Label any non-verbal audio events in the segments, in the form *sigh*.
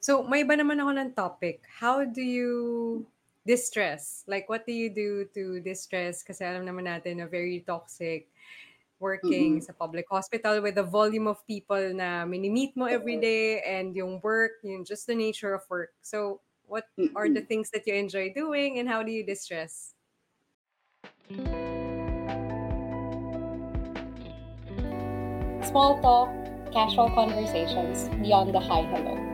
So, may iba naman ako ng topic. How do you distress? Like, what do you do to distress? Kasi alam naman natin na very toxic working Mm. sa public hospital with the volume of people na mini-meet mo Oo. everyday and yung work, yung just the nature of work. So, what are the things that you enjoy doing and how do you distress? Small talk, casual conversations beyond the hi hello.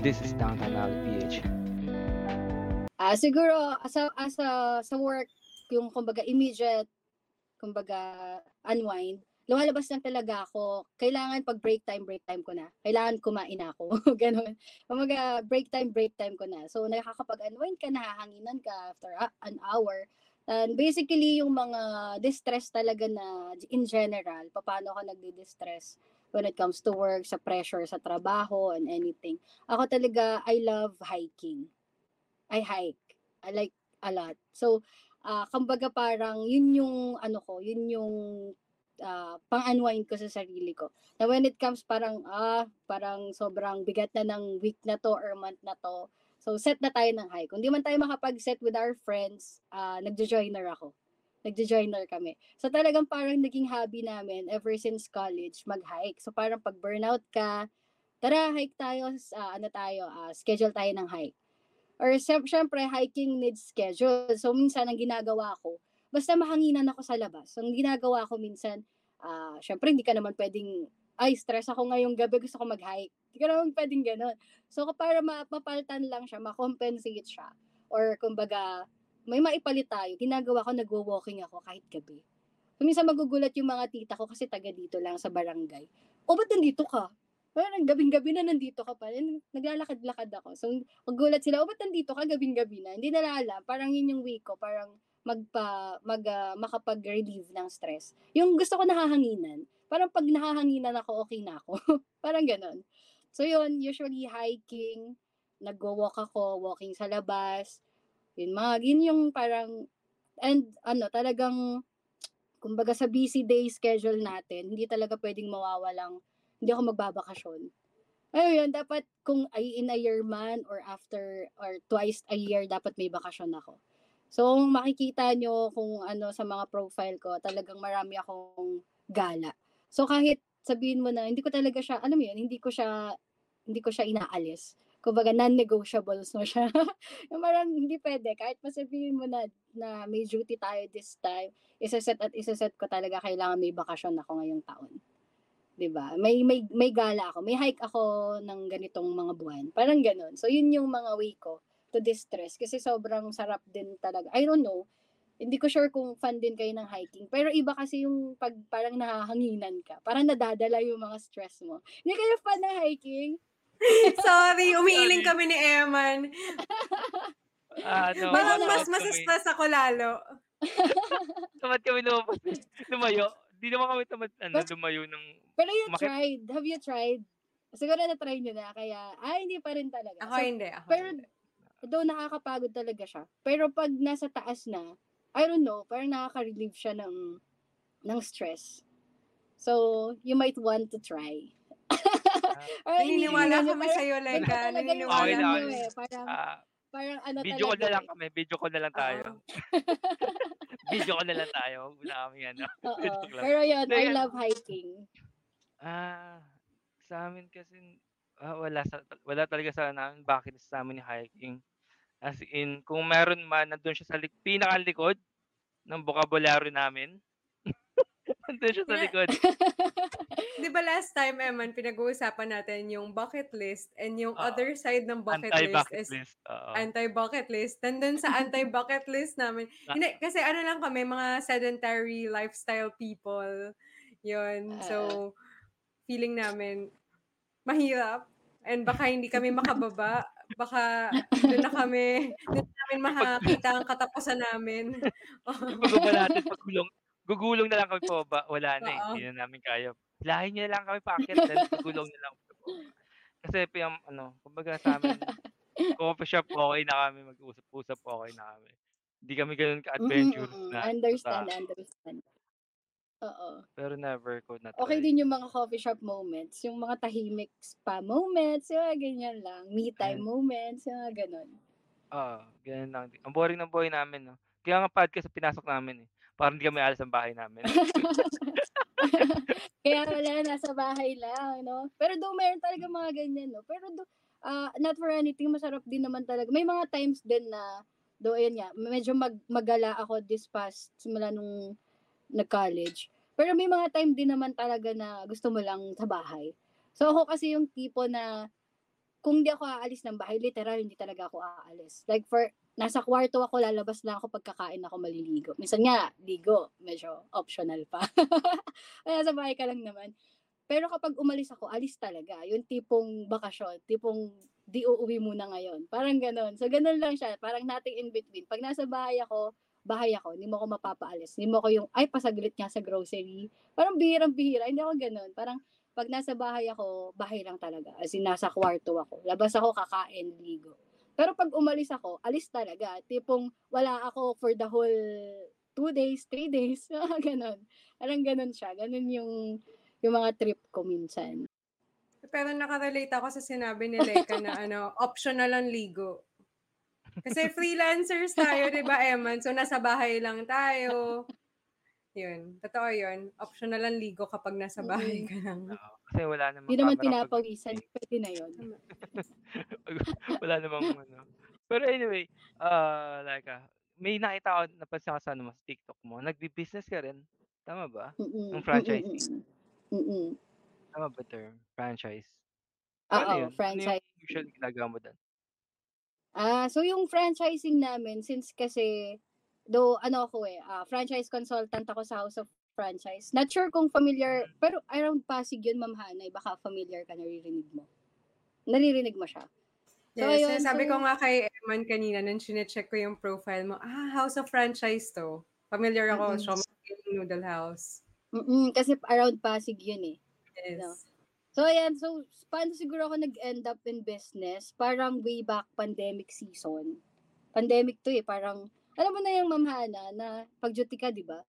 This is Downtown Alley PH. Ah, siguro as a as a sa work, yung kumbaga immediate, kumbaga unwind, lumalabas lang talaga ako. Kailangan pag break time, break time ko na. Kailangan kumain ako, *laughs* gano'n. Kumbaga break time, break time ko na. So nakakapag-unwind ka, nahahanginan ka after a an hour. And basically yung mga distress talaga na in general, papaano ako nagdi-distress when it comes to work, sa pressure sa trabaho and anything. Ako talaga, I love hiking. I hike. I like a lot. So, ah, kumbaga parang yun yung ano ko, yun yung ah, pang-unwind ko sa sarili ko. Na when it comes parang ah, parang sobrang bigat na ng week na to or month na to. So, set na tayo ng hike. Kung di man tayo makapag-set with our friends, ah, nagjo-joiner ako. Nagjo-joiner kami. So, talagang parang naging hobby namin ever since college, mag-hike. So, parang pag burnout ka, tara, hike tayo, ah, ano tayo, ah, schedule tayo ng hike. Or syem siyempre hiking needs schedule. So minsan ang ginagawa ko, basta mahanginan ako sa labas. So ang ginagawa ko minsan, ah, siyempre hindi ka naman puwedeng, "Ay stress ako ngayong gabi gusto ko mag-hike." Hindi ka naman puwedeng gano'n. So para ma mapalitan lang siya, ma-compensate siya or kumbaga may maipalit tayo, ginagawa ko nagwo-walking ako kahit gabi. Minsan magugulat yung mga tita ko kasi taga dito lang sa barangay, "Oh, ba't nandito ka?" Parang gabing-gabi na nandito ka pa, naglalakad-lakad ako. So magugulat sila, "Oh, ba't nandito ka gabing-gabi na?" Hindi nila alam parang yun yung way ko parang magpa mag, ah, makapag-relieve ng stress. Yung gusto ko nahahanginan, parang 'pag nahahanginan ako, okey na ako, *laughs* parang gano'n. So yun, usually hiking, nagwo-walk ako, walking sa labas, yun mga yun yung parang and ano talagang kumbaga sa busy day schedule natin, hindi talaga puwedeng mawawalang hindi ako magbabakasyon. Alam mo yun, dapat kung ay in a year man or after or twice a year dapat may bakasyon ako. So makikita niyo kung ano sa mga profile ko, talagang marami akong gala. So kahit sabihin mo na hindi ko talaga siya alam mo yun, hindi ko siya hindi ko siya inaalis. Kumbaga non-negotiables mo siya. *laughs* Yung parang hindi puwede kahit pa sabihin mo na na may duty tayo this time, ise-set at ise-set ko talaga kailangan may bakasyon ako ngayong taon. 'Di ba? May may may gala ako, may hike ako ng ganitong mga buwan, parang gano'n. So yun yung mga way ko to distress kasi sobrang sarap din talaga. I don't know, hindi ko sure kung fan din kayo ng hiking, pero iba kasi yung 'pag parang nahahanginan ka, parang nadadala yung mga stress mo. Hindi kayo fan ng hiking? *laughs* Sorry, umiiling Sorry. kami ni Eman. Ah, ano, Wala Parang naman mas kami. masa-stress ako lalo. Tamad kami lumabas, lumayo. 'Di naman kami tamad ano, Bas lumayo ng Pero you umakyat tried, have you tried? Siguro na-try niyo na kaya ay hindi pa rin talaga. Ako So hindi, ako pero hindi. though nakakapagod talaga siya, pero 'pag nasa taas na, I don't know, parang nakaka-relieve siya ng ng stress. So, you might want to try. *laughs* Ah, Or Naniniwala niyo kami sa'yo, okey naniniwala ano lang, niyo, okey eh, lang. parang Ah, parang ano video talaga, na lang eh. kami, video call na lang tayo. Oo. *laughs* Video call na lang tayo, wag mo na kaming ano, *laughs* Oo, joke lang. pero yun, Hindi I yan love hiking. Ah, sa'min kasi, ah, wala sa wala talaga sa namin list sa'min yung hiking. As in, kung meron man nandun siya sa lik pinakalikod ng bokabularyo namin. Nandun siya sa likod. *laughs* 'Di ba last time, Eman, pinag-uusapan natin yung bucket list and yung Oo. other side ng bucket list Anti-bucket is list, oo. anti-bucket list. Nandun sa anti-bucket list namin Na hindi, kasi ano lang kami, mga sedentary lifestyle people, yun. Oo. So, feeling namin mahirap and baka hindi kami makababa, baka dun na kami na namin makakita ang katapusan namin. *laughs* Pagbaba natin pagulong gugulong na lang kami pababa, wala na, eh, hindi na namin kaya. Hilahin niyo na lang kami paakyat then pagulong na lang pababa. Kasi piyam ano, kumbaga sa'min, coffee shop okey na kami, mag-usap-usap okey na kami. Hindi kami gano'n Mm, ka-adventurous mm. na ano sa Understand, understand. Oo. Pero never ko na Okay din yung mga coffee shop moments, yung mga tahimik spa moments, yung mga ganyan lang. Me time Ayan. moments, yung mga ganon. Oo, ganun lang. Ang boring ng buhay namin, no? Kaya nga podcast pinasok namin, eh. Para hindi kami alis ng bahay namin. *laughs* Kaya *laughs* wala, nasa bahay lang, no? Pero do meron talaga mga ganyan, no? Pero do, ah, not for anything, masarap din naman talaga. May mga times din na, do, ayun nga, medyo mag, magala ako this past, simula nung nag-college. Pero may mga time din naman talaga na gusto mo lang sa bahay. So ako kasi yung tipo na, kung hindi ako aalis ng bahay, literal, hindi talaga ako aalis. Like for, nasa kwarto ako, lalabas lang ako pagkakain ako maliligo. Minsan nga, ligo, medyo optional pa. *laughs* Kaya sa bahay ka lang naman. Pero kapag umalis ako, alis talaga. Yung tipong bakasyon, tipong di uuwi muna ngayon. Parang ganon. So, ganon lang siya. Parang nothing in between. Pag nasa bahay ako, bahay ako, hindi mo ako mapapaalis. Hindi mo ako yung, ay, pasaglit nga sa grocery. Parang bihirang-bihira. Hindi ako ganon. Parang, pag nasa bahay ako, bahay lang talaga. As in, nasa kwarto ako. Labas ako, kakain, ligo. Pero pag umalis ako, alis talaga. Tipong, wala ako for the whole two days, three days. *laughs* ganon. Parang ganon siya. Ganon yung, yung mga trip ko minsan. Pero nakarelate ako sa sinabi ni Leka na *laughs* ano, optional ang ligo. Kasi *laughs* freelancers tayo, di ba, Eman? So, nasa bahay lang tayo. Yun. Totoo yun. Optional ang ligo kapag nasa bahay ka lang. Oo, kasi wala namang Hindi naman camera pag- pinapawisan. Pwede na yun. *laughs* wala namang ano. Pero anyway, ah like, may nakita ako, napansin ko sa ano mo, sa TikTok mo, nagbi-business ka rin. Tama ba? Mm-mm. Yung franchising. Mm-mm. Mm-mm. Tama ba term? Franchise. Ano Oo, yun? franchise. Ano yung usually ginagawa mo doon? Ah, so yung franchising namin, since kasi, do ano ako eh, ah, franchise consultant ako sa House of Franchise. Not sure kung familiar, pero around Pasig yun, Ma'am Hanay, baka familiar ka, naririnig mo. Naririnig mo siya. So, Yes, ayun, sabi so- ko nga kay Eman kanina nung chinecheck ko yung profile mo, ah, House of Franchise to. Familiar ako, Mm-mm. Shomai Noodle House. Mm-mm, kasi around Pasig yun eh. Yes. No. So, ayan. So, paano siguro ako nag-end up in business? Parang way back pandemic season. Pandemic to eh. Parang, alam mo na yung Ma'am Hana na pag-duty ka, di ba?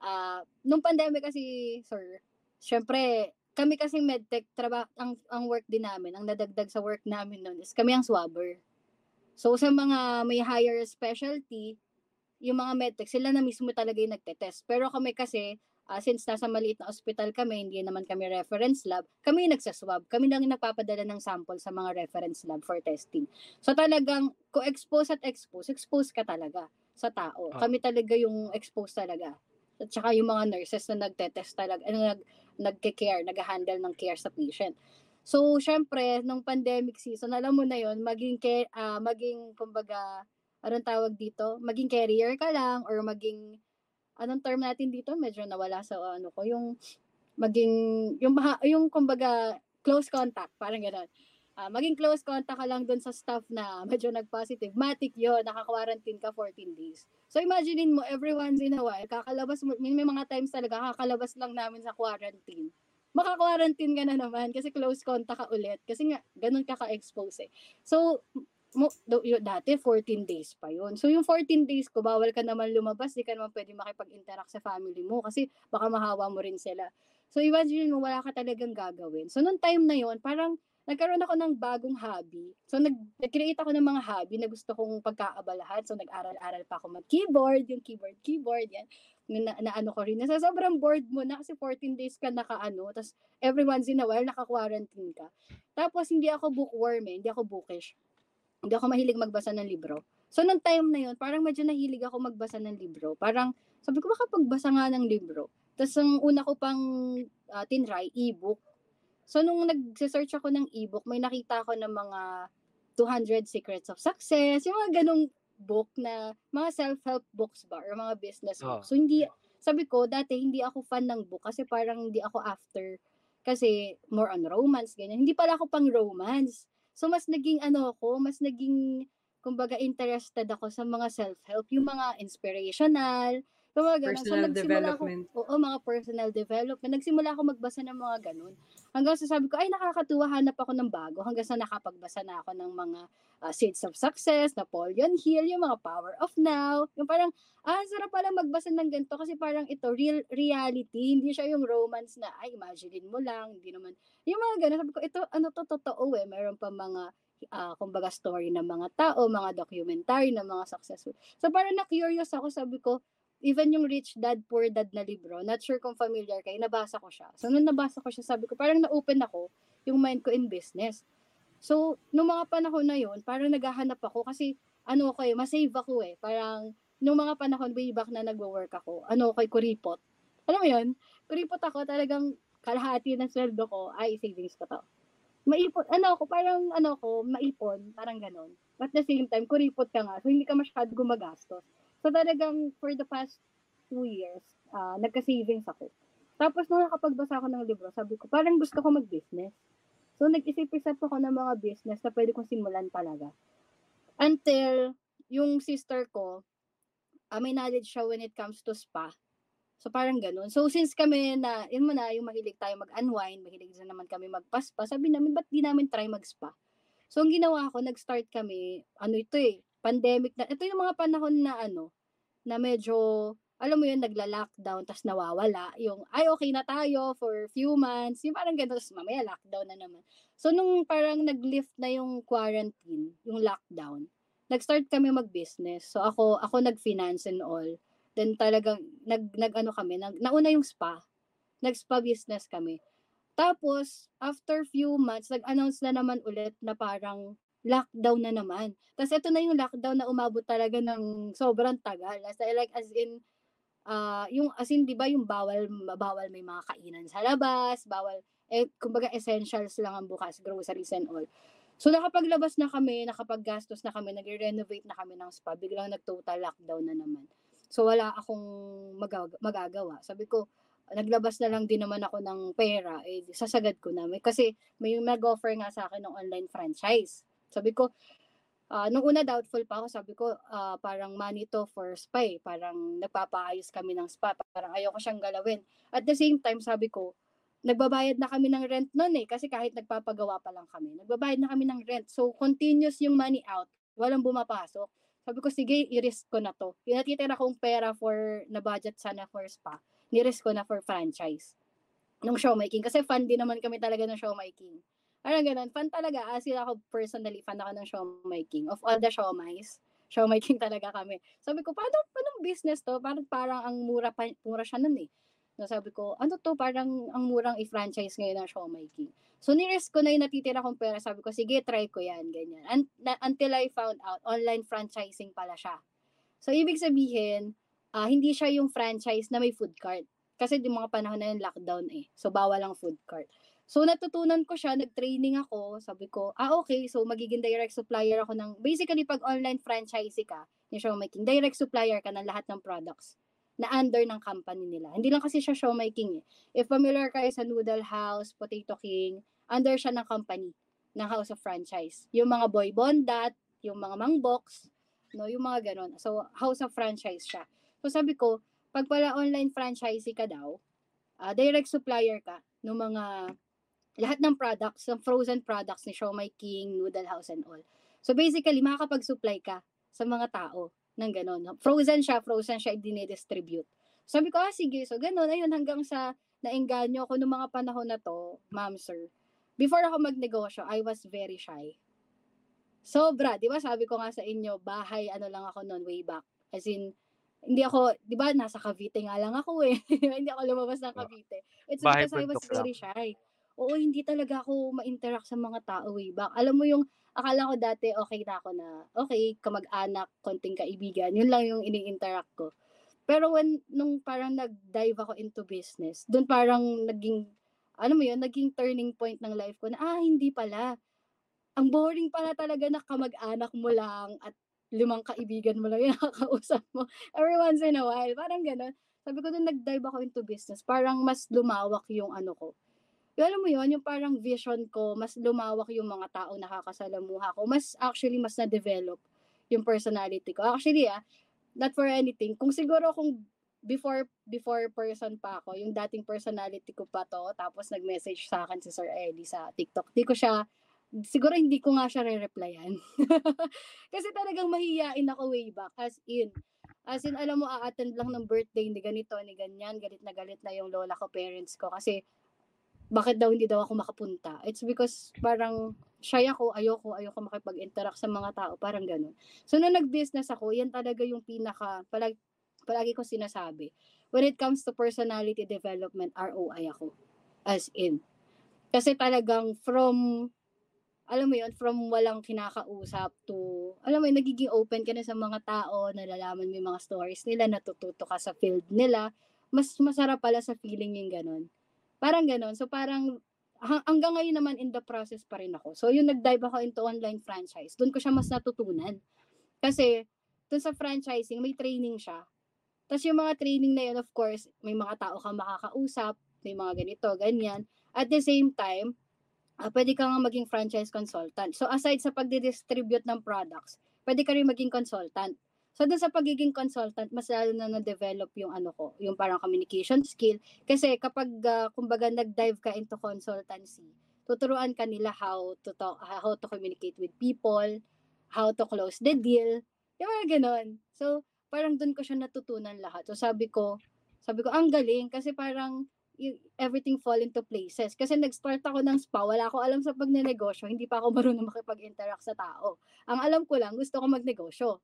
Ah, nung pandemic kasi, sir, syempre, kami kasing medtech, traba, ang, ang work din namin, ang nadagdag sa work namin noon is kami ang swabber. So, sa mga may higher specialty, yung mga medtech, sila na mismo talaga yung nagtetest. Pero kami kasi, ah, since nasa maliit na ospital kami, hindi naman kami reference lab, kami yung nagsaswab. Kami lang yung nagpapadala ng sample sa mga reference lab for testing. So talagang, kung expose at expose, expose ka talaga sa tao. Ah. Kami talaga yung expose talaga. At saka yung mga nurses na nagtetest talaga, ano, nag, nagke-care, nag-handle ng care sa patient. So, syempre, nung pandemic season, alam mo na yon maging, care, ah, maging, kumbaga, anong tawag dito? Maging carrier ka lang or maging anong term natin dito? Medyo nawala sa ano ko, yung maging yung yung kumbaga close contact, parang gano'n. Ah, maging close contact ka lang doon sa staff na *laughs* medyo nag-positive. Matic yun, naka-quarantine ka 14 days. So imaginein mo, every once in a while, kakalabas mo, may, mga times talaga, kakalabas lang namin sa quarantine. Maka-quarantine ka na naman kasi close contact ka ulit. Kasi nga, ganun ka ka-expose eh. So, mo, dati 14 days pa yun. So yung 14 days ko, bawal ka naman lumabas, di ka naman pwede makipag-interact sa family mo kasi baka mahawa mo rin sila. So imagine mo, wala ka talagang gagawin. So nung time na yon parang nagkaroon ako ng bagong hobby. So nag, nag-create ako ng mga hobby na gusto kong pagkaabalahan. So nag-aral-aral pa ako mag-keyboard, yung keyboard, keyboard, yan. Na, na, ano ko rin. Nasa sobrang bored mo na kasi 14 days ka naka-ano, tapos every once in a while naka-quarantine ka. Tapos hindi ako bookworm eh, hindi ako bookish hindi ako mahilig magbasa ng libro. So, nung time na yun, parang medyo nahilig ako magbasa ng libro. Parang, sabi ko, baka pagbasa nga ng libro. Tapos, ang una ko pang uh, tinry, e-book. So, nung nag-search ako ng e-book, may nakita ako ng mga 200 Secrets of Success, yung mga ganong book na, mga self-help books ba, or mga business Oh. books. So, hindi, sabi ko, dati hindi ako fan ng book kasi parang hindi ako after kasi more on romance, ganyan. Hindi pala ako pang romance. So, mas naging ano ako, mas naging, kumbaga, interested ako sa mga self-help, yung mga inspirational, mga ganun. So, Personal nagsimula development. Ako, oo, mga personal development. Nagsimula ako magbasa ng mga ganun. Hanggang sa sabi ko, ay, nakakatuwa, hanap ako ng bago. Hanggang sa nakapagbasa na ako ng mga uh, Seeds of Success, Napoleon Hill, yung mga Power of Now. Yung parang, ah, sarap pala magbasa ng ganito kasi parang ito, real reality. Hindi siya yung romance na, ay, imaginein mo lang. Hindi naman. Yung mga ganun, sabi ko, ito, ano to, totoo eh. Meron pa mga uh, kumbaga story ng mga tao, mga documentary ng mga successful. So parang na-curious ako, sabi ko, even yung Rich Dad, Poor Dad na libro, not sure kung familiar kayo, nabasa ko siya. So nung nabasa ko siya, sabi ko, parang na-open ako yung mind ko in business. So, nung mga panahon na yun, parang naghahanap ako kasi ano ko eh, masave ako eh. Parang nung mga panahon way back na nagwo-work ako, ano ko eh, kuripot. Alam mo yun? Kuripot ako, talagang kalahati ng sweldo ko, ay savings ko to maipon, ano ako, parang ano ko, maipon, parang ganon. At the same time, kuripot ka nga, so hindi ka masyado gumagastos. So talagang for the past two years, uh, nagka-savings ako. Tapos nung nakapagbasa ako ng libro, sabi ko, parang gusto ko mag-business. So nag-isip-isip ako ng mga business na pwede kong simulan talaga. Until yung sister ko, uh, may knowledge siya when it comes to spa. So parang ganun. So since kami na, yun mo na, yung mahilig tayo mag-unwind, mahilig na naman kami magpaspa, sabi namin, ba't di namin try mag-spa? So ang ginawa ko, nag-start kami, ano ito eh, pandemic na, ito yung mga panahon na ano, na medyo, alam mo yun, nagla-lockdown, tas nawawala, yung, ay okay na tayo for few months, yung parang ganun, tapos mamaya lockdown na naman. So nung parang nag-lift na yung quarantine, yung lockdown, nag-start kami mag-business. So ako, ako nag-finance and all. Then talagang nag nag ano kami, nag, nauna yung spa. Nag-spa business kami. Tapos after few months, nag-announce na naman ulit na parang lockdown na naman. Tapos ito na yung lockdown na umabot talaga ng sobrang tagal. As like as in uh, yung as in 'di ba yung bawal bawal may mga kainan sa labas, bawal eh kumbaga essentials lang ang bukas, groceries and all. So nakapaglabas na kami, nakapaggastos na kami, nagre-renovate na kami ng spa, biglang nag-total lockdown na naman. So wala akong magag- magagawa. Sabi ko, naglabas na lang din naman ako ng pera, eh, sasagad ko na. May, kasi may nag-offer nga sa akin ng online franchise. Sabi ko, uh, nung una doubtful pa ako, sabi ko, uh, parang money to for spa. Parang nagpapaayos kami ng spa. Parang ayoko siyang galawin. At the same time, sabi ko, nagbabayad na kami ng rent noon eh. Kasi kahit nagpapagawa pa lang kami, nagbabayad na kami ng rent. So, continuous yung money out. Walang bumapasok. Sabi ko, sige, i-risk ko na to. Yung natitira kong pera for, na budget sana for spa, ni-risk ko na for franchise. Nung showmaking. Kasi fan din naman kami talaga ng showmaking. Parang ganun. Fan talaga. As in ako personally, fan ako ng showmaking. Of all the showmais, showmaking *laughs* talaga kami. Sabi ko, paano, paano business to? Parang, parang ang mura, pa, mura siya nun eh. So sabi ko, ano to, parang ang murang i-franchise ngayon ng showmaking. So, ni-risk ko na yung natitira kong pera. Sabi ko, sige, try ko yan, ganyan. Un- na- until I found out, online franchising pala siya. So, ibig sabihin, uh, hindi siya yung franchise na may food cart. Kasi di mga panahon na yung lockdown eh. So, bawal ang food cart. So, natutunan ko siya, nag-training ako. Sabi ko, ah, okay. So, magiging direct supplier ako ng, basically, pag online franchisee ka, yung showmaking, direct supplier ka ng lahat ng products na under ng company nila. Hindi lang kasi siya showmaking eh. If familiar kayo sa Noodle House, Potato King, under siya ng company, ng House of Franchise. Yung mga Boy Bondat, yung mga Mangbox, no, yung mga ganon. So, House of Franchise siya. So, sabi ko, pag pala online franchisee ka daw, uh, direct supplier ka ng mga lahat ng products, ng frozen products ni Show My King, Noodle House and all. So basically, makakapag-supply ka sa mga tao ng gano'n. Frozen siya, frozen siya, i-distribute. Sabi ko, ah, sige. So, gano'n. Ayun, hanggang sa naengganyo ako noong mga panahon na to, ma'am, sir. Before ako magnegosyo, I was very shy. Sobra, di ba? Sabi ko nga sa inyo, bahay, ano lang ako noon, way back. As in, hindi ako, di ba, nasa Cavite nga lang ako eh. *laughs* hindi ako lumabas ng Cavite. It's Bahay because I was very shy. Oo, hindi talaga ako ma-interact sa mga tao way back. Alam mo yung, akala ko dati okay na ako na, okay, kamag-anak, konting kaibigan, yun lang yung ini-interact ko. Pero when, nung parang nag-dive ako into business, doon parang naging, ano mo yun, naging turning point ng life ko na, ah, hindi pala. Ang boring pala talaga na kamag-anak mo lang at limang kaibigan mo lang yung *laughs* nakakausap mo every once in a while. Parang gano'n. Sabi ko doon nag-dive ako into business. Parang mas lumawak yung ano ko. Yung alam mo yun, yung parang vision ko, mas lumawak yung mga tao nakakasalamuha ko. Mas actually, mas na-develop yung personality ko. Actually, ah, not for anything. Kung siguro kung before before person pa ako, yung dating personality ko pa to, tapos nag-message sa akin si Sir Eddie sa TikTok. Di ko siya, siguro hindi ko nga siya re-replyan. *laughs* Kasi talagang mahihiyain ako way back, as in. As in, alam mo, a-attend lang ng birthday ni ganito, ni ganyan, galit na galit na yung lola ko, parents ko. Kasi, bakit daw hindi daw ako makapunta? It's because parang shy ako, ayoko, ayoko makipag-interact sa mga tao, parang ganun. So, nung nag-business ako, yan talaga yung pinaka, palag, palagi ko sinasabi, when it comes to personality development, ROI ako. As in. Kasi talagang from, alam mo yun, from walang kinakausap to, alam mo yun, nagiging open ka na sa mga tao, nalalaman mo yung mga stories nila, natututo ka sa field nila, mas masarap pala sa feeling yung ganun. Parang ganun. So parang hanggang ngayon naman in the process pa rin ako. So yung nag-dive ako into online franchise, doon ko siya mas natutunan. Kasi doon sa franchising, may training siya. Tapos yung mga training na yun, of course, may mga tao kang makakausap, may mga ganito, ganyan. At the same time, uh, pwede ka nga maging franchise consultant. So aside sa pagdi-distribute ng products, pwede ka rin maging consultant. So doon sa pagiging consultant, mas lalo na na-develop yung ano ko, yung parang communication skill. Kasi kapag, uh, kumbaga, nag-dive ka into consultancy, tuturuan ka nila how to talk, how to communicate with people, how to close the deal, yung mga ganon. So, parang doon ko siya natutunan lahat. So sabi ko, sabi ko, ang galing kasi parang everything fall into places. Kasi nag-start ako ng spa, wala ako alam sa pagnenegosyo, hindi pa ako marunong makipag-interact sa tao. Ang alam ko lang, gusto ko magnegosyo.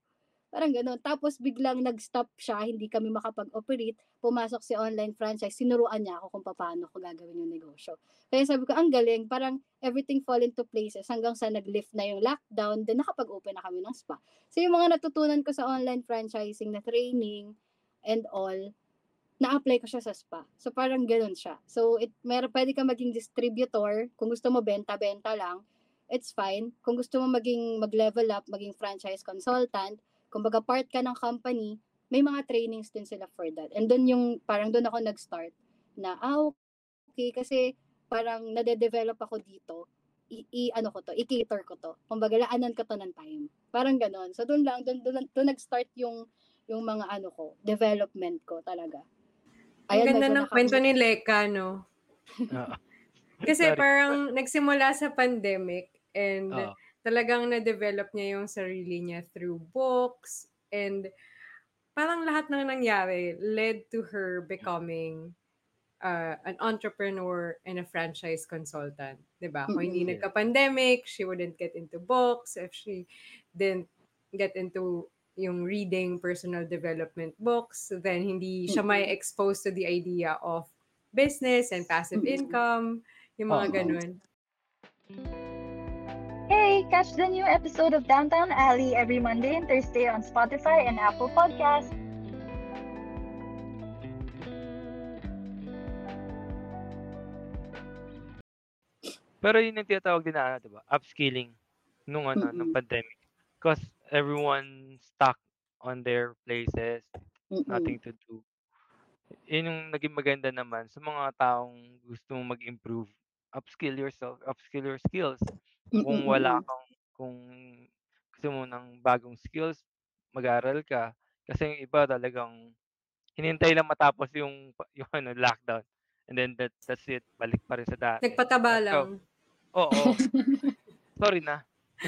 Parang gano'n. Tapos biglang nag-stop siya, hindi kami makapag-operate, pumasok si online franchise, sinuruan niya ako kung paano ko gagawin yung negosyo. Kaya sabi ko, ang galing, parang everything fall into places hanggang sa nag-lift na yung lockdown, then nakapag-open na kami ng spa. So yung mga natutunan ko sa online franchising na training and all, na-apply ko siya sa spa. So parang gano'n siya. So it, meron, pwede ka maging distributor, kung gusto mo benta-benta lang, it's fine. Kung gusto mo maging mag-level up, maging franchise consultant, kumbaga part ka ng company, may mga trainings din sila for that. And doon yung, parang doon ako nag-start na, ah, okay, kasi parang nade-develop ako dito, i, i ano ko to, i-cater ko to. Kumbaga, laanan ko to ng time. Parang ganon. So, doon lang, doon, doon, doon nag-start yung, yung mga ano ko, development ko talaga. Ayan, Ang ganda ng kwento ni Leka, no? *laughs* Kasi parang nagsimula sa pandemic and uh talagang na-develop niya yung sarili niya through books and parang lahat ng nangyari led to her becoming uh, an entrepreneur and a franchise consultant. Diba? Kung hindi mm-hmm. nagka-pandemic, she wouldn't get into books. If she didn't get into yung reading personal development books, then hindi siya may exposed to the idea of business and passive income, yung mga ganun. Hey, catch the new episode of Downtown Alley every Monday and Thursday on Spotify and Apple Podcasts. Pero yun yung tinatawag din na, ano, diba? Upskilling nung ano, mm-hmm. nung pandemic. Because everyone stuck on their places, mm-hmm. nothing to do. Yun yung naging maganda naman sa mga taong gusto mag-improve. Upskill yourself, upskill your skills. Kung wala kang kung gusto mo ng bagong skills, mag-aral ka. Kasi yung iba talagang hinintay lang matapos yung *laughs* yung ano, lockdown. And then that, that's it. Balik pa rin sa dati. Nagpataba lang. Oo. *laughs* Sorry na. *laughs*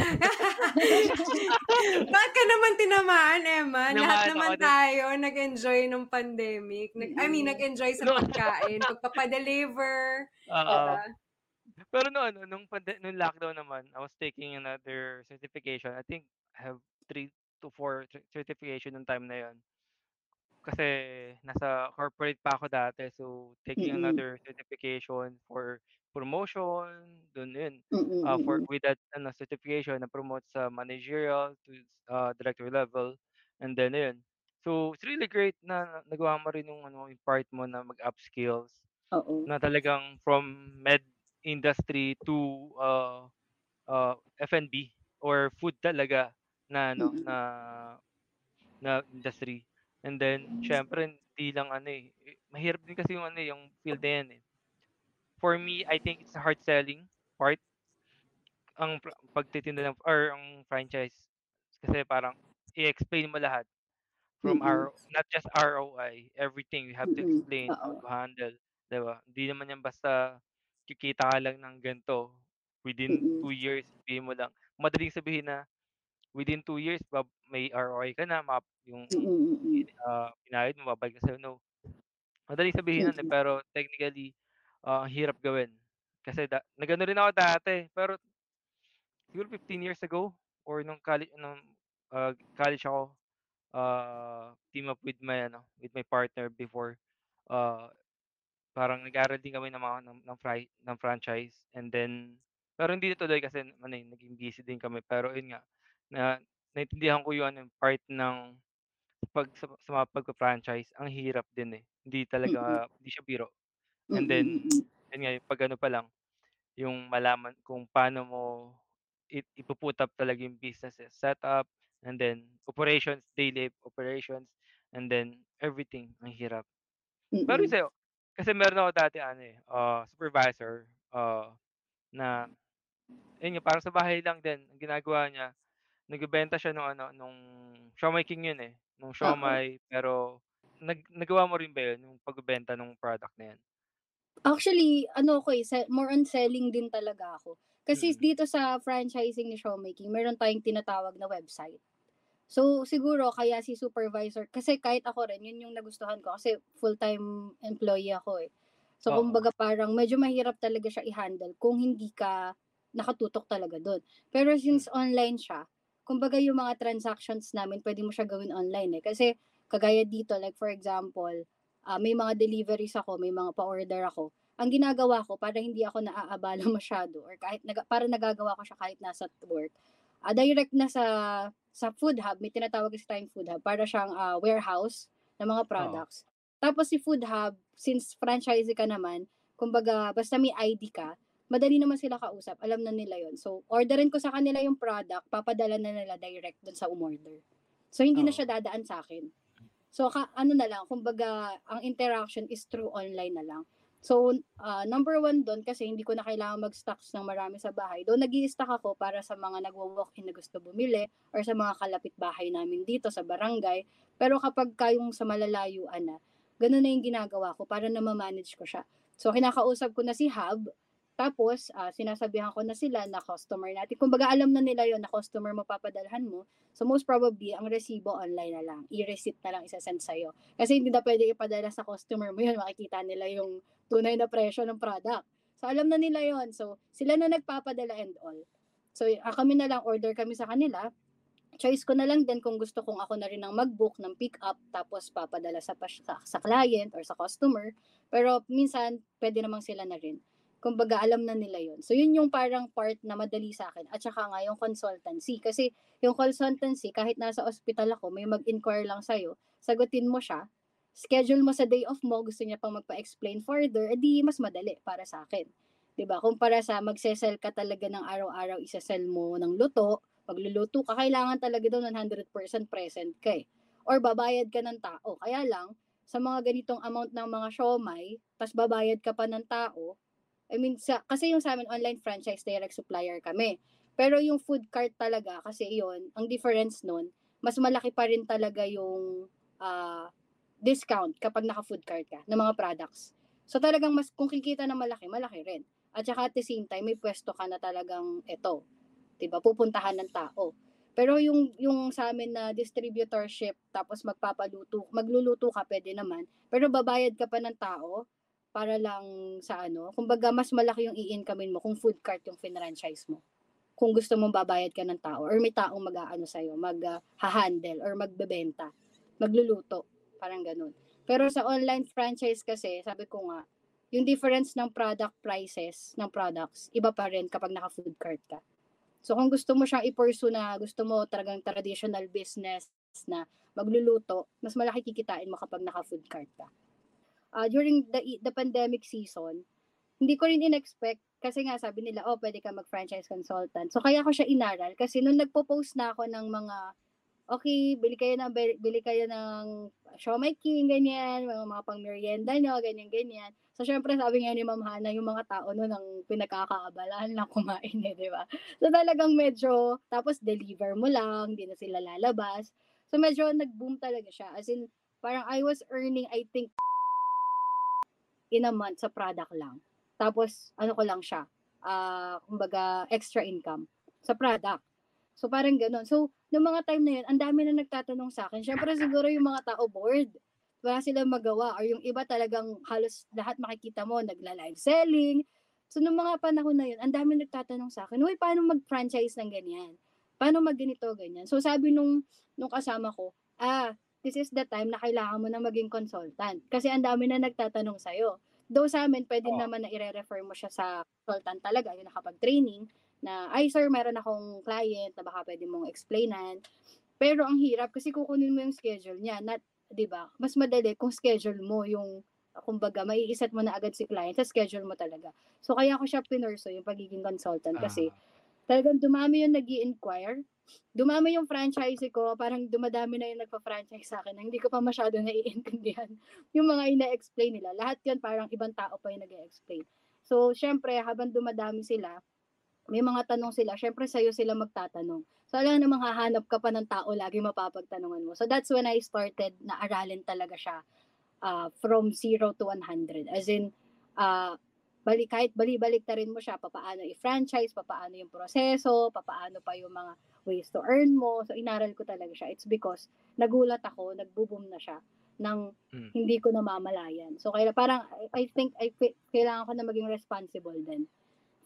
Bakit ka naman tinamaan, Emma? Lahat naman tayo nag-enjoy nung pandemic. Nag, I mean, nag-enjoy sa pagkain, pagpapadeliver. Oo. Uh, pero no, ano, nung, pande- nung lockdown naman, I was taking another certification. I think I have three to four certification nung time na yon. Kasi nasa corporate pa ako dati. So, taking mm-hmm. another certification for promotion, dun yun. Mm-hmm. Uh, for, with that ano, certification, na promote sa managerial to uh, director level. And then, yun. So, it's really great na nagawa mo rin yung, ano, yung part mo na mag-upskills. Oo. Na talagang from med industry to uh, uh, F&B or food talaga na ano mm-hmm. na na industry. And then syempre hindi lang ano eh, eh mahirap din kasi yung ano eh, yung field na yan eh. For me, I think it's a hard selling part ang pagtitinda ng or ang franchise kasi parang i-explain mo lahat from Mm. our not just ROI, everything we have to explain oo. to handle, 'di ba? Hindi naman yan basta kikita ka lang ng gan'to, within Mm. 2 years sabihin mo lang madaling sabihin na within 2 years bab may ROI ka na, map yung, Mm, mm. ah, binayad mo babalik na sa'yo, no. Madaling sabihin nun, eh, Mm. pero technically, ah, ang hirap gawin. Kasi da nag-ano rin ako dati, pero siguro 15 years ago or nung colle nung, ah, college ako, ah, team up with my ano, with my partner before, ah, parang nag-aral din kami ng mga ng ng fri ng franchise and then pero hindi natuloy kasi ano, eh, naging busy din kami. Pero yun nga, na naintindihan ko yung ano, yung part ng pag sa sa mga pagfa-franchise ang hirap din, eh. Hindi talaga hindi siya biro. And then, mm. yun nga, yung 'pag ano pa lang, yung malaman kung paano mo i ipu-put up talaga yung business, eh, setup and then operations, daily operations, and then everything, ang hirap. Pero sa'yo, kasi meron ako dati ano, eh, ah, supervisor, ah, na ayun nga, parang sa bahay lang din ang ginagawa niya, nagbebenta siya nung ano, nung siomai king yun, eh, nung siomai pero nag nagawa mo rin ba yun, yung pagbebenta nung product na yan? Actually, ano ako, eh, se more on selling din talaga ako. Kasi Mm. dito sa franchising ni Siomai King, meron tayong tinatawag na website. So, siguro kaya si supervisor kasi kahit ako rin, yun yung nagustuhan ko kasi full-time employee ako, eh. So, Oo. kumbaga parang medyo mahirap talaga siya i-handle kung hindi ka nakatutok talaga dun. Pero since online siya, kumbaga yung mga transactions namin pwede mo siya gawin online, eh. Kasi kagaya dito, like for example, ah, may mga deliveries ako, may mga pa-order ako. Ang ginagawa ko para hindi ako naaabala *laughs* masyado or kahit naga parang nagagawa ko siya kahit nasa work, ah, direct na sa sa food hub, may tinatawag kasi tayong food hub, para siyang, ah, warehouse ng mga products. Tapos si food hub, since franchisee ka naman, kumbaga basta may ID ka, madali naman sila kausap, alam na nila yon So, orderin ko sa kanila yung product, papadala na nila direct dun sa umorder. So, hindi na Oo. siya dadaan sa'kin. So, ka ano na lang, kumbaga ang interaction is through online na lang. So, ah, number 1 dun kasi hindi ko na kailangan mag-stocks ng marami sa bahay. Though nag-i-stock ako para sa mga nagwo-walk-in na gusto bumili or sa mga kalapit bahay namin dito sa barangay. Pero kapag ka yung sa malalayuan na, ganun na yung ginagawa ko para na ma-manage ko siya. So, kinakausap ko na si hub, tapos ah, sinasabihan ko na sila na customer natin. Kumbaga alam na nila yon na customer mo papadalhan mo. So most probably, ang resibo online na lang. I-receipt na lang isa-send sa'yo. Kasi hindi na pwede ipadala sa customer mo yun. Makikita nila yung tunay na presyo ng product. So alam na nila yon So sila na nagpapadala and all. So ah, kami na lang, order kami sa kanila. Choice ko na lang din kung gusto kong ako na rin ang mag-book ng pick up tapos papadala sa, sa, sa client or sa customer. Pero minsan, pwede namang sila na rin kumbaga alam na nila yon So yun yung parang part na madali sa akin at saka nga yung consultancy kasi yung consultancy kahit nasa ospital ako may mag-inquire lang sa'yo sagutin mo siya schedule mo sa day off mo gusto niya pang magpa-explain further edi mas madali para sa akin 'di ba kumpara sa magsesell ka talaga ng araw-araw isesell mo ng luto pagluluto ka kailangan talaga daw 100% present ka eh. or babayad ka ng tao kaya lang sa mga ganitong amount ng mga siomai tas babayad ka pa ng tao I mean, sa, kasi yung sa amin online franchise direct supplier kami. Pero yung food cart talaga, kasi yon ang difference nun, mas malaki pa rin talaga yung ah, discount kapag naka-food cart ka ng mga products. So talagang mas, kung kikita na malaki, malaki rin. At saka at the same time, may pwesto ka na talagang ito. 'di ba pupuntahan ng tao. Pero yung yung sa amin na distributorship tapos magpapaluto, magluluto ka pwede naman, pero babayad ka pa ng tao para lang sa ano, kumbaga mas malaki yung i-incomein mo kung food cart yung franchise mo. Kung gusto mong babayad ka ng tao or may taong mag-aano sa'yo, mag-handle or magbebenta, magluluto, parang ganun. Pero sa online franchise kasi, sabi ko nga, yung difference ng product prices ng products, iba pa rin kapag naka-food cart ka. So kung gusto mo siyang i-pursue na gusto mo talagang traditional business na magluluto, mas malaki kikitain mo kapag naka-food cart ka uh, during the the pandemic season, hindi ko rin in-expect kasi nga sabi nila, oh, pwede ka mag-franchise consultant. So kaya ko siya inaral kasi nung nagpo-post na ako ng mga okay, bili kayo ng bili kayo ng Siomai King ganyan, mga mga pang merienda nyo, ganyan ganyan. So syempre sabi nga ni Ma'am Hana, yung mga tao noon ang pinagkakaabalahan lang kumain eh, di ba? So talagang medyo tapos deliver mo lang, hindi na sila lalabas. So medyo nag-boom talaga siya. As in, parang I was earning, I think, in a month sa product lang. Tapos, ano ko lang siya, ah kumbaga, extra income sa product. So, parang ganun. So, noong mga time na yun, ang dami na nagtatanong sa akin. Siyempre, siguro yung mga tao bored. Wala silang magawa. Or yung iba talagang halos lahat makikita mo, nagla-live selling. So, noong mga panahon na yun, ang dami nagtatanong sa akin, Uy, paano mag-franchise ng ganyan? Paano mag-ganito, ganyan? So, sabi nung, nung kasama ko, ah, this is the time na kailangan mo na maging consultant. Kasi ang dami na nagtatanong sa'yo. Though sa amin, pwede Oo. naman na i-refer mo siya sa consultant talaga, yung nakapag-training, na, ay sir, meron akong client na baka pwede mong explainan. Pero ang hirap kasi kukunin mo yung schedule niya. Not, di ba? Mas madali kung schedule mo yung, kumbaga, maiiset mo na agad si client sa schedule mo talaga. So, kaya ako siya pinurso yung pagiging consultant kasi Ah. talagang dumami yung nag inquire dumami yung franchise ko, parang dumadami na yung nagpa-franchise sa akin na hindi ko pa masyado naiintindihan *laughs* yung mga ina-explain nila. Lahat yun parang ibang tao pa yung nag explain So, syempre, habang dumadami sila, may mga tanong sila, syempre sa'yo sila magtatanong. So, alam namang hahanap ka pa ng tao lagi mapapagtanungan mo. So, that's when I started na aralin talaga siya ah, from 0 to 100. As in, ah balik, kahit bali-balik na rin mo siya, papaano i-franchise, papaano yung proseso, papaano pa yung mga ways to earn mo. So, inaral ko talaga siya. It's because nagulat ako, nagbo-boom na siya ng Mm. hindi ko namamalayan. So, kaya parang, I, I think, I, kailangan ko na maging responsible din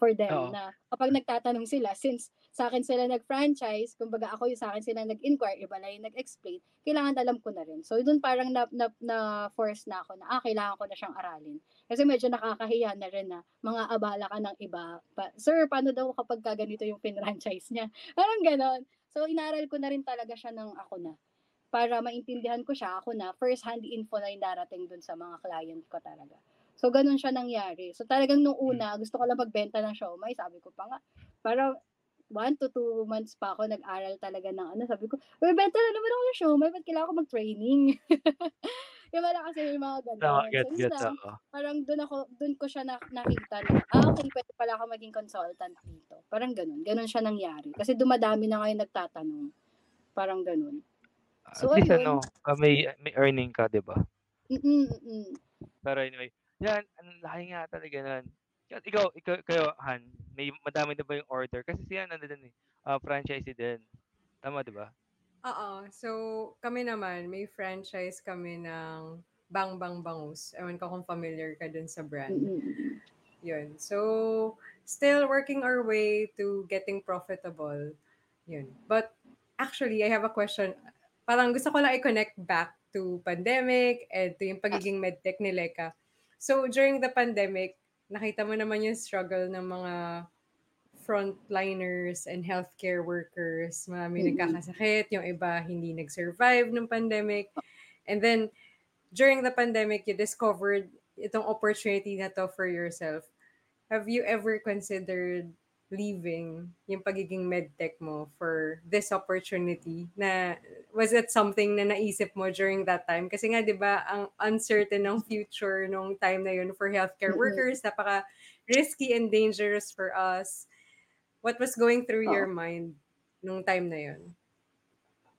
for them Oo. na kapag nagtatanong sila, since sa akin sila nag-franchise, kumbaga ako yung sa akin sila nag-inquire, iba na yung nag-explain, kailangan alam ko na rin. So, doon parang na, na, na force na ako na, ah, kailangan ko na siyang aralin. Kasi medyo nakakahiya na rin na mga abala ka ng iba. Pa, Sir, paano daw kapag ka ganito yung pinranchise niya? *laughs* Parang ganon. So, inaral ko na rin talaga siya ng ako na para maintindihan ko siya, ako na, first hand info na yung darating dun sa mga client ko talaga. So, ganun siya nangyari. So, talagang nung una, gusto ko lang magbenta ng siomay. Sabi ko pa nga, para one to two months pa ako nag-aral talaga ng ano. Sabi ko, "Uy, benta na naman ako ng siomay. Ba't kailangan ko mag-training? *laughs* yung wala kasi yung mga ganun. So, get, yun get. Oo. Parang doon ako, doon ko siya na, nakita na, ah, okay, pwede pala ako maging consultant dito. Parang ganun. Ganun siya nangyari. Kasi dumadami na ngayon nagtatanong. Parang ganun. At So, least ayun. ano, ah, may, may earning ka, di ba? Mm-mm, mm-mm. Pero anyway, yan, ang laki nga talaga nun. At ikaw, ikaw, kayo, Han, may madami na ba yung order? Kasi siya nandun din eh, ah, franchisee din. Tama, di ba? Oo. So, kami naman, may franchise kami ng Bang Bang Bangus. Ewan ko kung familiar ka dun sa brand. Mm-mm. Yun. So, still working our way to getting profitable. Yun. But actually, I have a question. Parang gusto ko lang i-connect back to pandemic and to yung pagiging medtech ni Leka. So, during the pandemic, nakita mo naman yung struggle ng mga frontliners and healthcare workers. Marami Mm-mm. nagkakasakit, yung iba hindi nag-survive ng pandemic. And then, during the pandemic, you discovered itong opportunity na to for yourself. Have you ever considered leaving yung pagiging medtech mo for this opportunity? Na was it something na naisip mo during that time? Kasi nga 'di ba, ang uncertain ng future nung time na yun for healthcare workers, napaka risky and dangerous for us. What was going through your Oo. mind nung time na yun?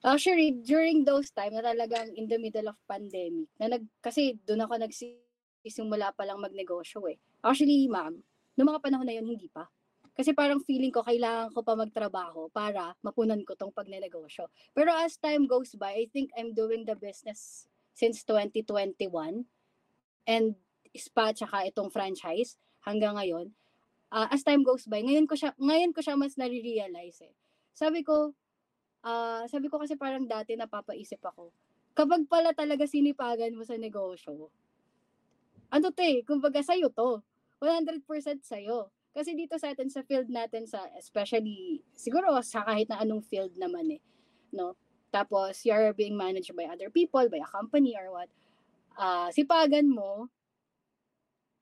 Actually, during those time na talagang in the middle of pandemic, na nag, kasi doon ako nagsisimula pa lang magnegosyo eh. Actually, ma'am, noong mga panahon na yun, hindi pa. Kasi parang feeling ko, kailangan ko pa magtrabaho para mapunan ko tong pagnenegosyo. Pero as time goes by, I think I'm doing the business since 2021. And spa tsaka itong franchise hanggang ngayon. Ah, as time goes by, ngayon ko siya, ngayon ko siya mas nare-realize eh. Sabi ko, ah sabi ko kasi parang dati napapaisip ako, kapag pala talaga sinipagan mo sa negosyo, ano to eh, kumbaga sa'yo to. 100% sa'yo. Kasi dito sa atin, sa field natin, sa especially, siguro sa kahit na anong field naman eh, no? Tapos, you're being managed by other people, by a company or what. Ah, sipagan mo,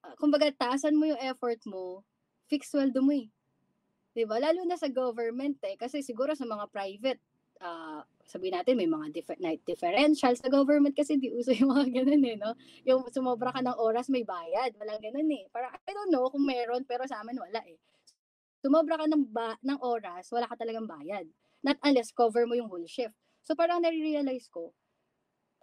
ah, kumbaga, taasan mo yung effort mo, fixed sweldo mo eh. 'Di ba? Lalo na sa government eh. Kasi siguro sa mga private, ah sabihin natin may mga different night differential. Sa government kasi di uso yung mga ganun eh, no? Yung sumobra ka ng oras, may bayad. Walang ganun eh. Parang, I don't know kung meron, pero sa amin wala eh. Sumobra ka ng, ba- ng oras, wala ka talagang bayad. Not unless cover mo yung whole shift. So parang nare-realize ko,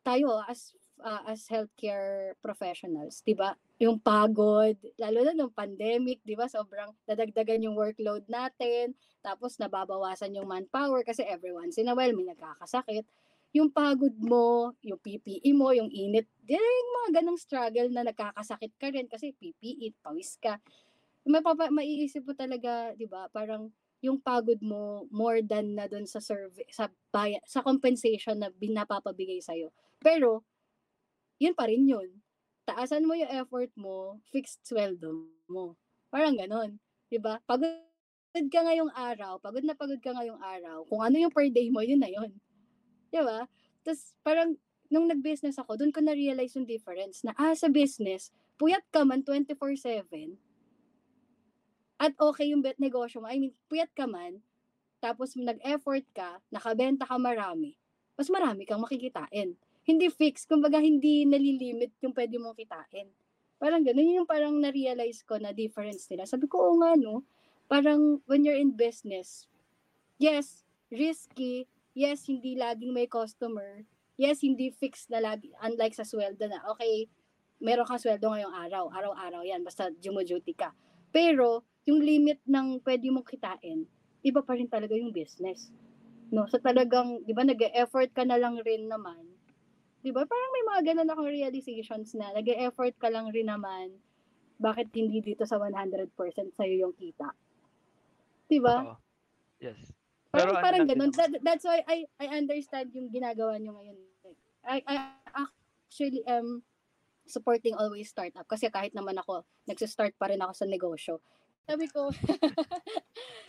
tayo as ah, as healthcare professionals, 'di ba? Yung pagod, lalo na nung pandemic, 'di ba? Sobrang dadagdagan yung workload natin, tapos nababawasan yung manpower kasi every once in may nagkakasakit. Yung pagod mo, yung PPE mo, yung init, di yung mga ganong struggle na nagkakasakit ka rin kasi PPE, pawis ka. May papa, maiisip mo talaga, 'di ba? Parang yung pagod mo more than na doon sa survey sa baya, sa compensation na binapapabigay sa Pero yun pa rin yun. Taasan mo yung effort mo, fixed sweldo mo. Parang ganon. 'Di ba? Pagod ka ngayong araw, pagod na pagod ka ngayong araw, kung ano yung per day mo, yun na yun. ba? Tapos parang nung nag-business ako, doon ko na-realize yung difference na ah, sa business, puyat ka man 24/7 at okay yung bet negosyo mo. I mean, puyat ka man, tapos nag-effort ka, nakabenta ka marami, mas marami kang makikitain. Hindi fix, kumbaga hindi nalilimit yung pwede mong kitain. Parang ganun, yun yung parang na-realize ko na difference nila. Sabi ko, oo nga no, parang when you're in business, yes, risky, yes, hindi laging may customer, yes, hindi fixed na lagi, unlike sa sweldo na, okay, meron kang sweldo ngayong araw, araw-araw yan, basta jumo-duty ka. Pero, yung limit ng pwede mong kitain, iba pa rin talaga yung business. No, so talagang, 'di ba, nag-effort ka na lang rin naman. 'Di ba? Parang may mga ganun akong realizations na nag-effort ka lang rin naman. Bakit hindi dito sa 100% sa'yo yung kita? 'Di ba? Yes. Parang, Pero ano parang ganun. That, that's why I I understand yung ginagawa nyo ngayon. I, I actually am supporting always startup kasi kahit naman ako nagsa-start pa rin ako sa negosyo. Sabi ko *laughs*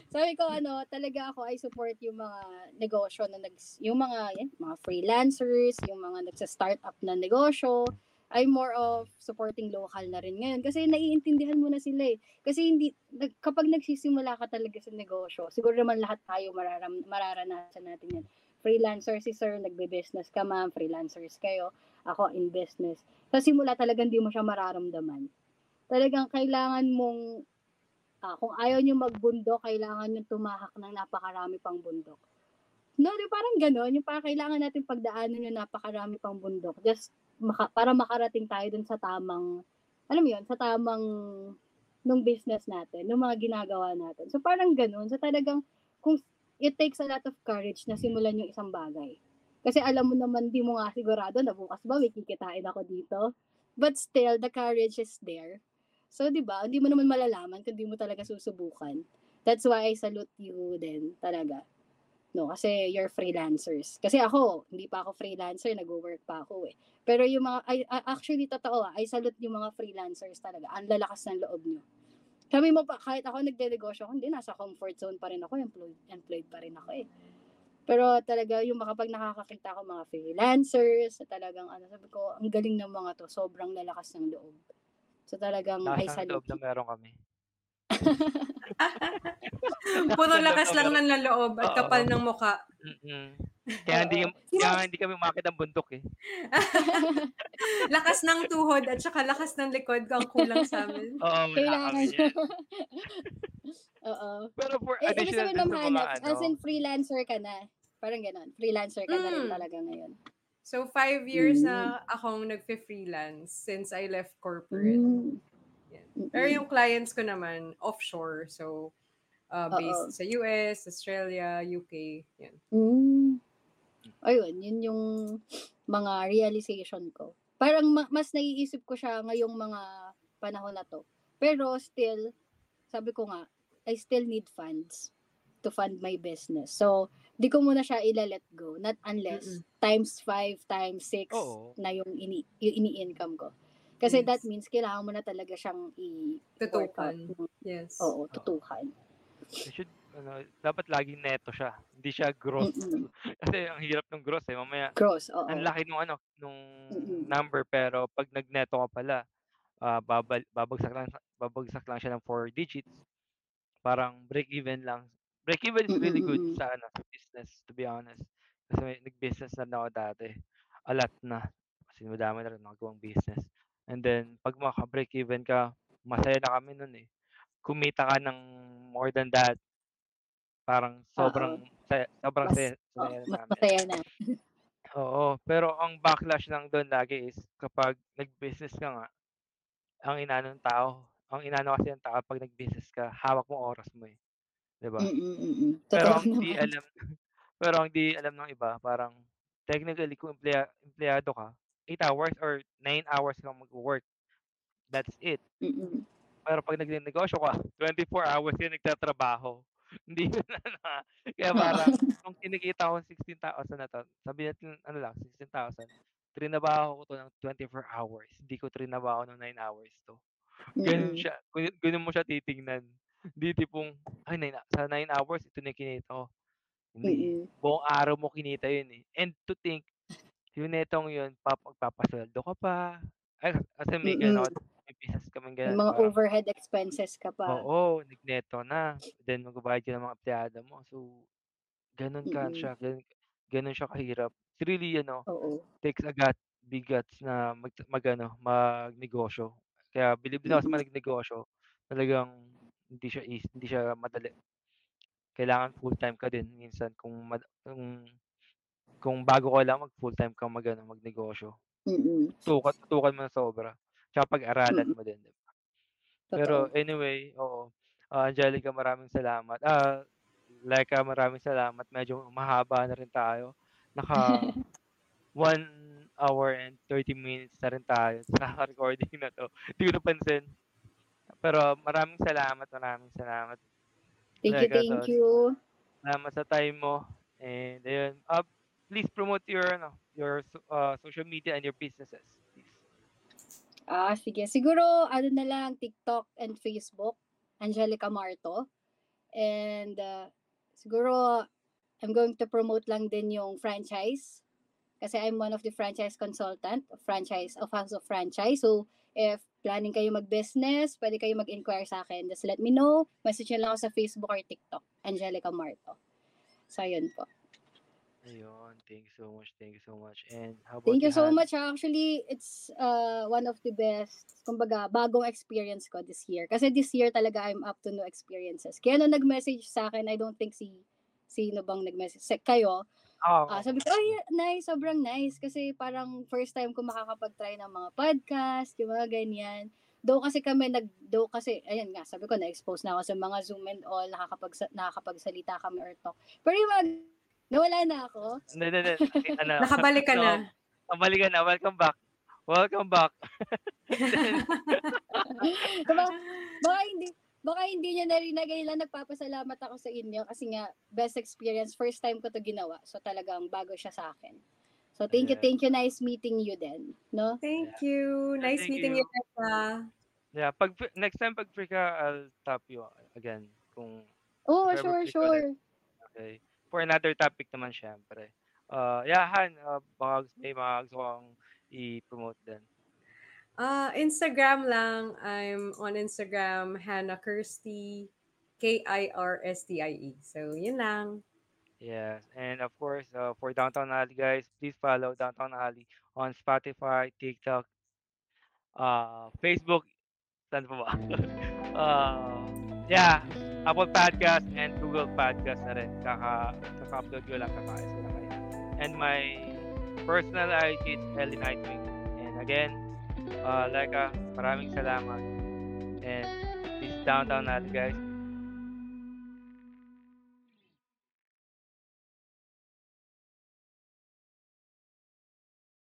Sabi ko ano, talaga ako I support yung mga negosyo na nag yung mga yan, mga freelancers, yung mga nagsa-startup na negosyo. I'm more of supporting local na rin ngayon kasi naiintindihan mo na sila eh. Kasi hindi nag- kapag nagsisimula ka talaga sa negosyo, siguro naman lahat tayo mararam, mararanasan natin yan. Freelancer si sir, nagbe-business ka ma'am, freelancers kayo, ako in business. Sa simula talaga hindi mo siya mararamdaman. Talagang kailangan mong ah, kung ayaw nyo magbundok, kailangan nyo tumahak ng napakarami pang bundok. No, di parang gano'n. Yung parang kailangan natin pagdaanan yung napakarami pang bundok. Just maka, para makarating tayo dun sa tamang, alam mo yun, sa tamang nung business natin, nung mga ginagawa natin. So parang gano'n. So talagang, kung it takes a lot of courage na simulan yung isang bagay. Kasi alam mo naman, di mo nga sigurado na bukas ba may kikitain ako dito. But still, the courage is there. So, di ba, hindi mo naman malalaman kung di mo talaga susubukan. That's why I salute you din talaga. No, kasi you're freelancers. Kasi ako, hindi pa ako freelancer, nag-work pa ako eh. Pero yung mga, I, actually, totoo I salute yung mga freelancers talaga. Ang lalakas ng loob nyo. Kami mo pa, kahit ako nagde-negosyo hindi, nasa comfort zone pa rin ako, employed, employed pa rin ako eh. Pero talaga, yung makapag nakakakita ako mga freelancers, talagang ano, sabi ko, ang galing ng mga to, sobrang lalakas ng loob. So talagang Lakas ng loob salute na you. meron kami. *laughs* Puro ng lakas lang ng loob at kapal ng muka. Mm-mm. Kaya hindi kaya hindi kami umakit ng bundok eh. *laughs* lakas ng tuhod at saka lakas ng likod ang kulang sa amin. *laughs* Oo, wala kami. Oo. Pero for Eh, ibig additional sa mga ano, as in freelancer ka na. Parang ganon. Freelancer ka na rin Mm. talaga ngayon. So, five years Mm. na akong nagfe-freelance since I left corporate. Mm. Yan. Pero yung clients ko naman, offshore. So, uh, based sa US, Australia, UK. Yan. Mm. Ayun, yun yung mga realization ko. Parang ma- mas naiisip ko siya ngayong mga panahon na to. Pero still, sabi ko nga, I still need funds to fund my business. So, di ko muna siya ila-let go. Not unless times 5, times 6 Oo. na yung, ini, yung ini-income ko. Kasi Yes. that means kailangan mo na talaga siyang i Tutukan. Yes. Oo, tutukan. it should ano, dapat laging neto siya. Hindi siya gross. Mm-mm. *laughs* Kasi ang hirap ng gross eh. Mamaya Gross, oo. ang laki nung ano, nung Mm-mm. number pero pag nagneto ka pala, ah, babal, babagsak lang babagsak lang siya ng 4 digits. Parang break even lang. Break even is really good Mm-mm-mm. sa ano, sa business to be honest. Kasi may, nag-business na ako dati. A lot na. Kasi madami na rin nakagawang business. And then, pag maka-break even ka, masaya na kami nun eh. Kumita ka ng more than that. Parang sobrang saya sobrang Mas saya oh, saya mas namin. masaya na. Oo, pero ang backlash lang do'n lagi is kapag nag-business ka nga, ang inaano ng tao, ang inaano kasi ng tao 'pag nag-business ka, hawak mo oras mo, eh, 'di ba? Mm, mm. Pero Totoo ang di naman. alam *laughs* pero ang di alam ng iba parang technically kung emplea empleyado ka, 8 hours or 9 hours kang magwo-work, that's it. Mm. Pero 'pag nagnenegosyo ka, *laughs* 24 hours ka nagtatrabaho. *laughs* Hindi yun ano, kaya parang kung kinikita ko 16,000 na 'to, sabihin natin ano lang 16,000, trinabaho ko 'to ng 24 hours, hindi ko trinabaho ng 9 hours 'to. Gano'n Mm. siya, ganu gano'n mo siya titingnan. Hindi tipong, ay 9 a sa 9 hours ito na yung kinita ko. Hindi, Mm. buong araw mo kinita yun, eh, and to think, yung netong yun pa magpapasuweldo ka pa, ay kasi may gano'n Mm. ako may business kaming May gano'n mga parang overhead expenses ka pa. Oo, nagneto na, then magbabayad ka ng mga empleyado mo. So, gano'n ka Mm. siya, gano'n gano'n siya kahirap. It's really ano, Oo. takes a gut big guts na mag mag-ano, magnegosyo. Kaya bilib din ako sa Mm. mga nagnegosyo, talagang hindi siya easy, hindi siya madali. Kailangan full-time ka din minsan kung mad kung kung bago ka lang mag full-time kang mag-ano, magnegosyo. Mm. Tutukan tutukan mo ng sobra, tsaka pag-aralan Mm. mo din, 'di ba? Pero anyway, oo, ah, Angelica maraming salamat, ah, Laika maraming salamat, medyo mahaba na rin tayo. Naka *laughs* 1 hour and 30 minutes na rin tayo sa *laughs* recording na 'to, di ko napansin. Pero maraming salamat, maraming salamat. Thank you, Laika, thank so you. salamat sa time mo and ayun, ah, please promote your ano, your ah, social media and your businesses, please. Ah, sige. Siguro ano na lang, TikTok and Facebook, Angelica Marto. And, ah, siguro I'm going to promote lang din yung franchise. Kasi I'm one of the franchise consultant of franchise of House of Franchise. So, if planning kayo mag-business, pwede kayo mag-inquire sa akin. Just let me know. Message nyo lang ako sa Facebook or TikTok, Angelica Marto. So, ayun po. Ayun, thank you so much, thank you so much. And how about Thank you so Han? much. Actually, it's uh, one of the best, kumbaga, bagong experience ko this year. Kasi this year talaga I'm up to new experiences. Kaya nung nag-message sa akin, I don't think si, sino bang nag-message, sa- kayo, Oo. ah, sabi ko, ay, nice, sobrang nice. Kasi parang first time ko makakapag-try ng mga podcast, yung mga ganyan. Though kasi kami nag, though kasi, ayun nga, sabi ko, na-expose na ako sa mga Zoom and all, nakakapag, nakakapagsalita kami or talk. Pero yung mga, nawala na ako. Hindi, hindi, hindi. Nakita na. *laughs* Nakabalik ka No, na. Nakabalik ka na. Welcome back. Welcome back. *laughs* *laughs* Diba? Baka hindi, baka hindi niya narinig lang nagpapasalamat ako sa inyo kasi nga best experience first time ko to ginawa. So talagang bago siya sa akin. So thank you, thank you. Nice meeting you then, no? Thank you. Nice thank meeting you. you, yeah, pag next time pag free ka, I'll tap you again. Kung Oh, sure, sure. okay. For another topic naman syempre. Uh, yeah, Han, uh, baka may mga gusto kong i-promote din. Ah, Instagram lang. I'm on Instagram, Hannah Kirsty, K-I-R-S-T-I-E. E. So, yun lang. Yes, and of course, uh, for Downtown Alley guys, please follow Downtown Alley on Spotify, TikTok, uh, Facebook, saan pa ba? *laughs* uh, yeah, Apple Podcast and Google Podcast na rin. Kaka, kaka-upload ko lang, kakaayos ko lang. And my personal IG is Ellie Nightwing. And again, uh, Laika, maraming salamat. And is Downtown Alley guys.